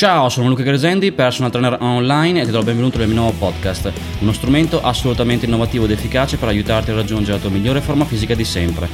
Ciao, sono Luca Gresendi, personal trainer online e ti do il benvenuto nel mio nuovo podcast, uno strumento assolutamente innovativo ed efficace per aiutarti a raggiungere la tua migliore forma fisica di sempre.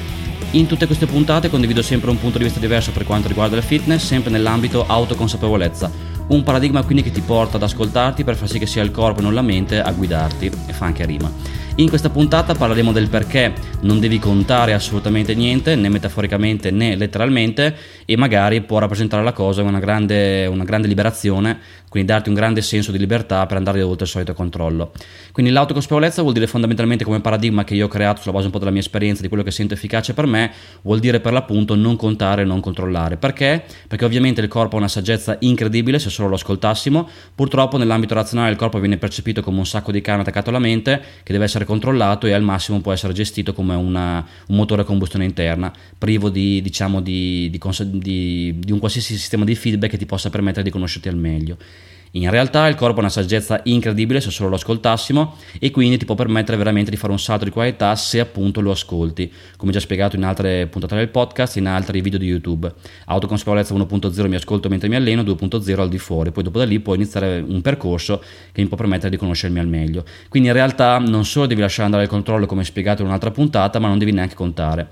In tutte queste puntate condivido sempre un punto di vista diverso per quanto riguarda il fitness, sempre nell'ambito autoconsapevolezza. Un paradigma quindi che ti porta ad ascoltarti per far sì che sia il corpo e non la mente a guidarti, e fa anche rima. In questa puntata parleremo del perché non devi contare assolutamente niente, né metaforicamente né letteralmente, e magari può rappresentare la cosa una grande, una grande liberazione, quindi darti un grande senso di libertà per andare oltre il solito controllo. Quindi l'autoconsapevolezza vuol dire fondamentalmente come paradigma che io ho creato sulla base un po' della mia esperienza, di quello che sento efficace per me, vuol dire per l'appunto non contare e non controllare. Perché? Perché ovviamente il corpo ha una saggezza incredibile se solo lo ascoltassimo, purtroppo nell'ambito razionale il corpo viene percepito come un sacco di carne attaccato alla mente che deve essere controllato e al massimo può essere gestito come una, un motore a combustione interna, privo di, diciamo, di, di, di un qualsiasi sistema di feedback che ti possa permettere di conoscerti al meglio. In realtà il corpo ha una saggezza incredibile se solo lo ascoltassimo e quindi ti può permettere veramente di fare un salto di qualità se appunto lo ascolti, come già spiegato in altre puntate del podcast e in altri video di YouTube. Autoconsapevolezza 1.0 mi ascolto mentre mi alleno, 2.0 al di fuori, poi dopo da lì puoi iniziare un percorso che mi può permettere di conoscermi al meglio. Quindi in realtà non solo devi lasciare andare il controllo come spiegato in un'altra puntata, ma non devi neanche contare.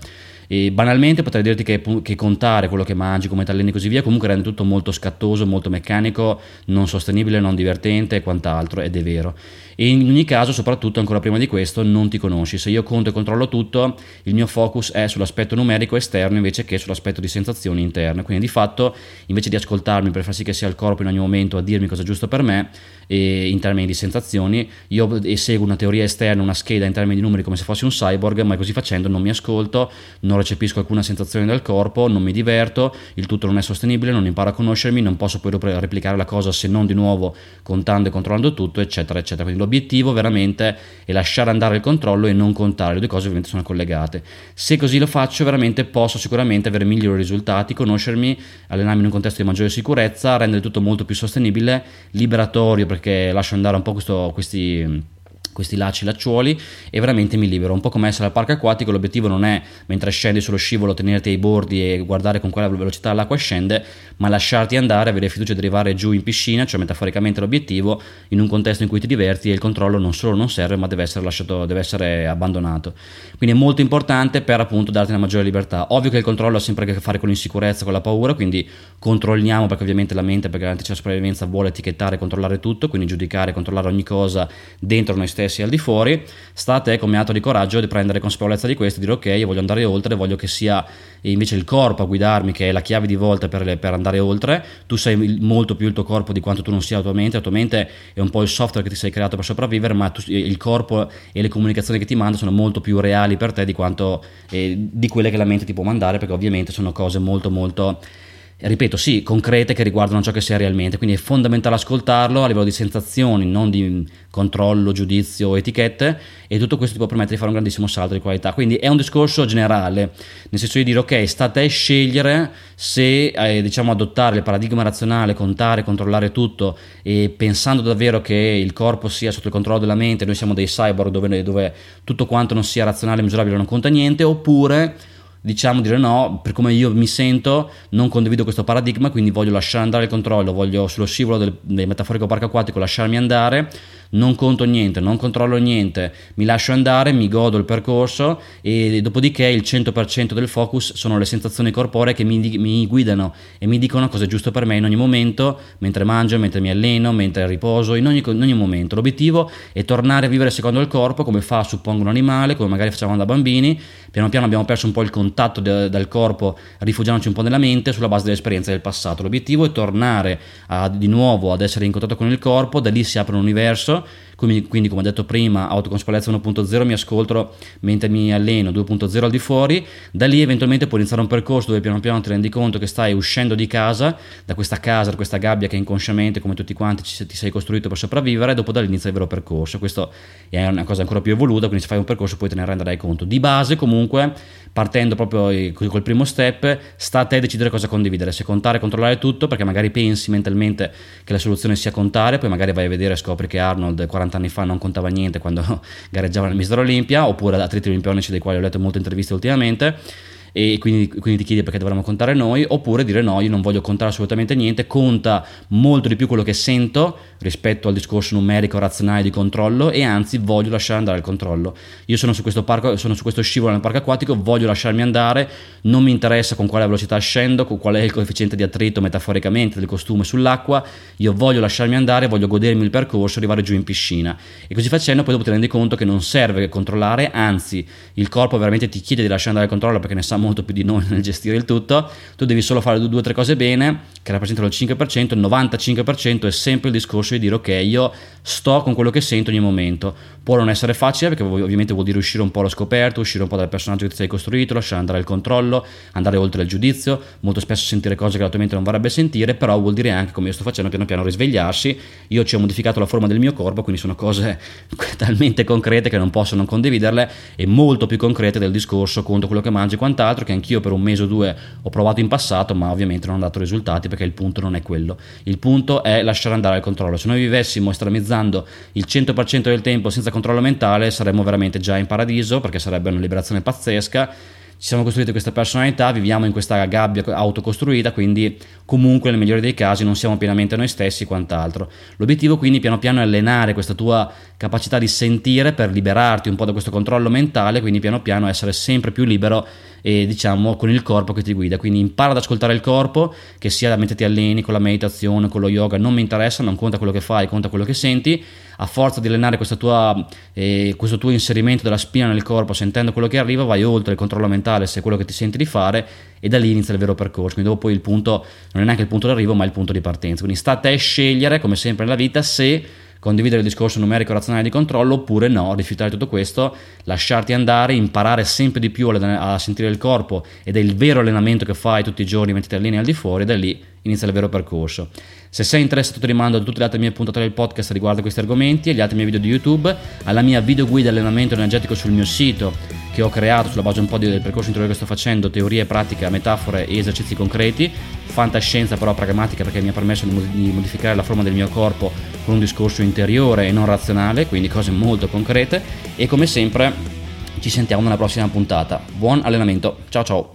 E banalmente potrei dirti che, che, contare quello che mangi, come t'alleni e così via, comunque rende tutto molto scattoso, molto meccanico, non sostenibile, non divertente e quant'altro, ed è vero. E in ogni caso, soprattutto ancora prima di questo, non ti conosci. Se io conto e controllo tutto, il mio focus è sull'aspetto numerico esterno invece che sull'aspetto di sensazioni interne. Quindi di fatto, invece di ascoltarmi per far sì che sia il corpo in ogni momento a dirmi cosa è giusto per me, in termini di sensazioni, io seguo una teoria esterna, una scheda in termini di numeri come se fossi un cyborg, ma così facendo non mi ascolto, non recepisco alcuna sensazione del corpo, non mi diverto, il tutto non è sostenibile, non imparo a conoscermi, non posso poi replicare la cosa se non di nuovo contando e controllando tutto, eccetera, eccetera. Quindi l'obiettivo veramente è lasciare andare il controllo e non contare, le due cose ovviamente sono collegate. Se così lo faccio, veramente posso sicuramente avere migliori risultati, conoscermi, allenarmi in un contesto di maggiore sicurezza, rendere tutto molto più sostenibile, liberatorio perché lascio andare un po' questo, questi questi lacci lacciuoli e veramente mi libero. Un po' come essere al parco acquatico l'obiettivo non è mentre scendi sullo scivolo tenerti ai bordi e guardare con quale velocità l'acqua scende ma lasciarti andare avere fiducia di arrivare giù in piscina cioè metaforicamente l'obiettivo in un contesto in cui ti diverti e il controllo non solo non serve ma deve essere lasciato deve essere abbandonato. Quindi è molto importante per appunto darti una maggiore libertà. Ovvio che il controllo ha sempre a che fare con l'insicurezza con la paura quindi controlliamo perché ovviamente la mente per garantirci la sopravvivenza vuole etichettare controllare tutto quindi giudicare controllare ogni cosa dentro noi stessi stessi al di fuori, sta a te come atto di coraggio di prendere consapevolezza di questo dire ok, io voglio andare oltre, voglio che sia invece il corpo a guidarmi che è la chiave di volta per, per andare oltre, tu sei molto più il tuo corpo di quanto tu non sia la tua mente, la tua mente è un po' il software che ti sei creato per sopravvivere, ma tu, il corpo e le comunicazioni che ti manda sono molto più reali per te di quanto eh, di quelle che la mente ti può mandare, perché ovviamente sono cose molto molto ripeto, sì, concrete che riguardano ciò che sia realmente, quindi è fondamentale ascoltarlo a livello di sensazioni, non di controllo, giudizio etichette e tutto questo ti può permettere di fare un grandissimo salto di qualità. Quindi è un discorso generale, nel senso di dire ok, sta a te scegliere se eh, diciamo adottare il paradigma razionale, contare, controllare tutto e pensando davvero che il corpo sia sotto il controllo della mente, noi siamo dei cyborg dove, dove tutto quanto non sia razionale misurabile non conta niente, oppure diciamo dire no, per come io mi sento, non condivido questo paradigma, quindi voglio lasciare andare il controllo, voglio sullo scivolo del, del metaforico parco acquatico lasciarmi andare, non conto niente, non controllo niente, mi lascio andare, mi godo il percorso e dopodiché il 100% del focus sono le sensazioni corporee che mi, mi guidano e mi dicono cosa è giusto per me in ogni momento, mentre mangio, mentre mi alleno, mentre riposo, in ogni, in ogni momento. L'obiettivo è tornare a vivere secondo il corpo, come fa, suppongo, un animale, come magari facevamo da bambini, piano piano abbiamo perso un po' il contatto de- dal corpo, rifugiandoci un po' nella mente sulla base delle esperienze del passato. L'obiettivo è tornare a, di nuovo ad essere in contatto con il corpo, da lì si apre un universo quindi, quindi, come ho detto prima, autoconsapevolezza 1.0 mi ascolto mentre mi alleno 2.0 al di fuori, da lì eventualmente puoi iniziare un percorso dove piano piano ti rendi conto che stai uscendo di casa, da questa casa, da questa gabbia che inconsciamente come tutti quanti ti sei costruito per sopravvivere e dopo da lì inizia il vero percorso. Questo è una cosa ancora più evoluta, quindi se fai un percorso poi te ne renderai conto. Di base comunque, partendo proprio col primo step, sta a te decidere cosa condividere, se contare, controllare tutto, perché magari pensi mentalmente che la soluzione sia contare, poi magari vai a vedere e scopri che Arnold 40 40 anni fa non contava niente quando gareggiava nel Mister Olimpia, oppure atleti olimpionici dei quali ho letto molte interviste ultimamente. E quindi, quindi, ti chiedi perché dovremmo contare noi, oppure dire no, io non voglio contare assolutamente niente, conta molto di più quello che sento rispetto al discorso numerico, razionale di controllo e anzi voglio lasciare andare il controllo. Io sono su questo, parco, sono su questo scivolo nel parco acquatico, voglio lasciarmi andare, non mi interessa con quale velocità scendo, con qual è il coefficiente di attrito metaforicamente del costume sull'acqua, io voglio lasciarmi andare, voglio godermi il percorso, arrivare giù in piscina e così facendo poi dopo ti rendi conto che non serve controllare, anzi il corpo veramente ti chiede di lasciare andare il controllo perché ne sa molto più di noi nel gestire il tutto, tu devi solo fare due o tre cose bene che rappresentano il 5%, il 95% è sempre il discorso di dire ok io sto con quello che sento ogni momento, può non essere facile perché ovviamente vuol dire uscire un po' allo scoperto, uscire un po' dal personaggio che ti sei costruito, lasciare andare il controllo, andare oltre il giudizio, molto spesso sentire cose che la tua mente non vorrebbe sentire, però vuol dire anche come io sto facendo piano piano risvegliarsi, io ci ho modificato la forma del mio corpo, quindi sono cose talmente concrete che non posso non condividerle e molto più concrete del discorso contro quello che mangi e quant'altro che anch'io per un mese o due ho provato in passato, ma ovviamente non ho dato risultati perché il punto non è quello. Il punto è lasciare andare il controllo. Se noi vivessimo estremizzando il 100% del tempo senza controllo mentale, saremmo veramente già in paradiso perché sarebbe una liberazione pazzesca ci siamo costruiti questa personalità, viviamo in questa gabbia autocostruita, quindi comunque nel migliore dei casi non siamo pienamente noi stessi quant'altro. L'obiettivo quindi piano piano è allenare questa tua capacità di sentire per liberarti un po' da questo controllo mentale, quindi piano piano essere sempre più libero e diciamo con il corpo che ti guida. Quindi impara ad ascoltare il corpo, che sia mentre ti alleni con la meditazione, con lo yoga, non mi interessa, non conta quello che fai, conta quello che senti. A forza di allenare tua, eh, questo tuo inserimento della spina nel corpo, sentendo quello che arriva, vai oltre il controllo mentale se è quello che ti senti di fare e da lì inizia il vero percorso. Quindi dopo il punto non è neanche il punto d'arrivo, ma il punto di partenza. Quindi sta a te scegliere, come sempre nella vita, se condividere il discorso numerico razionale di controllo oppure no, rifiutare tutto questo, lasciarti andare, imparare sempre di più a, sentire il corpo ed è il vero allenamento che fai tutti i giorni mentre ti alleni al di fuori, da lì inizia il vero percorso. Se sei interessato ti rimando a tutte le altre mie puntate del podcast riguardo questi argomenti, agli altri miei video di YouTube, alla mia video guida allenamento energetico sul mio sito che ho creato sulla base un po' del percorso interiore che sto facendo, teorie, pratiche, metafore e esercizi concreti, fantascienza però pragmatica perché mi ha permesso di modificare la forma del mio corpo con un discorso interiore e non razionale, quindi cose molto concrete e come sempre ci sentiamo nella prossima puntata. Buon allenamento, ciao ciao!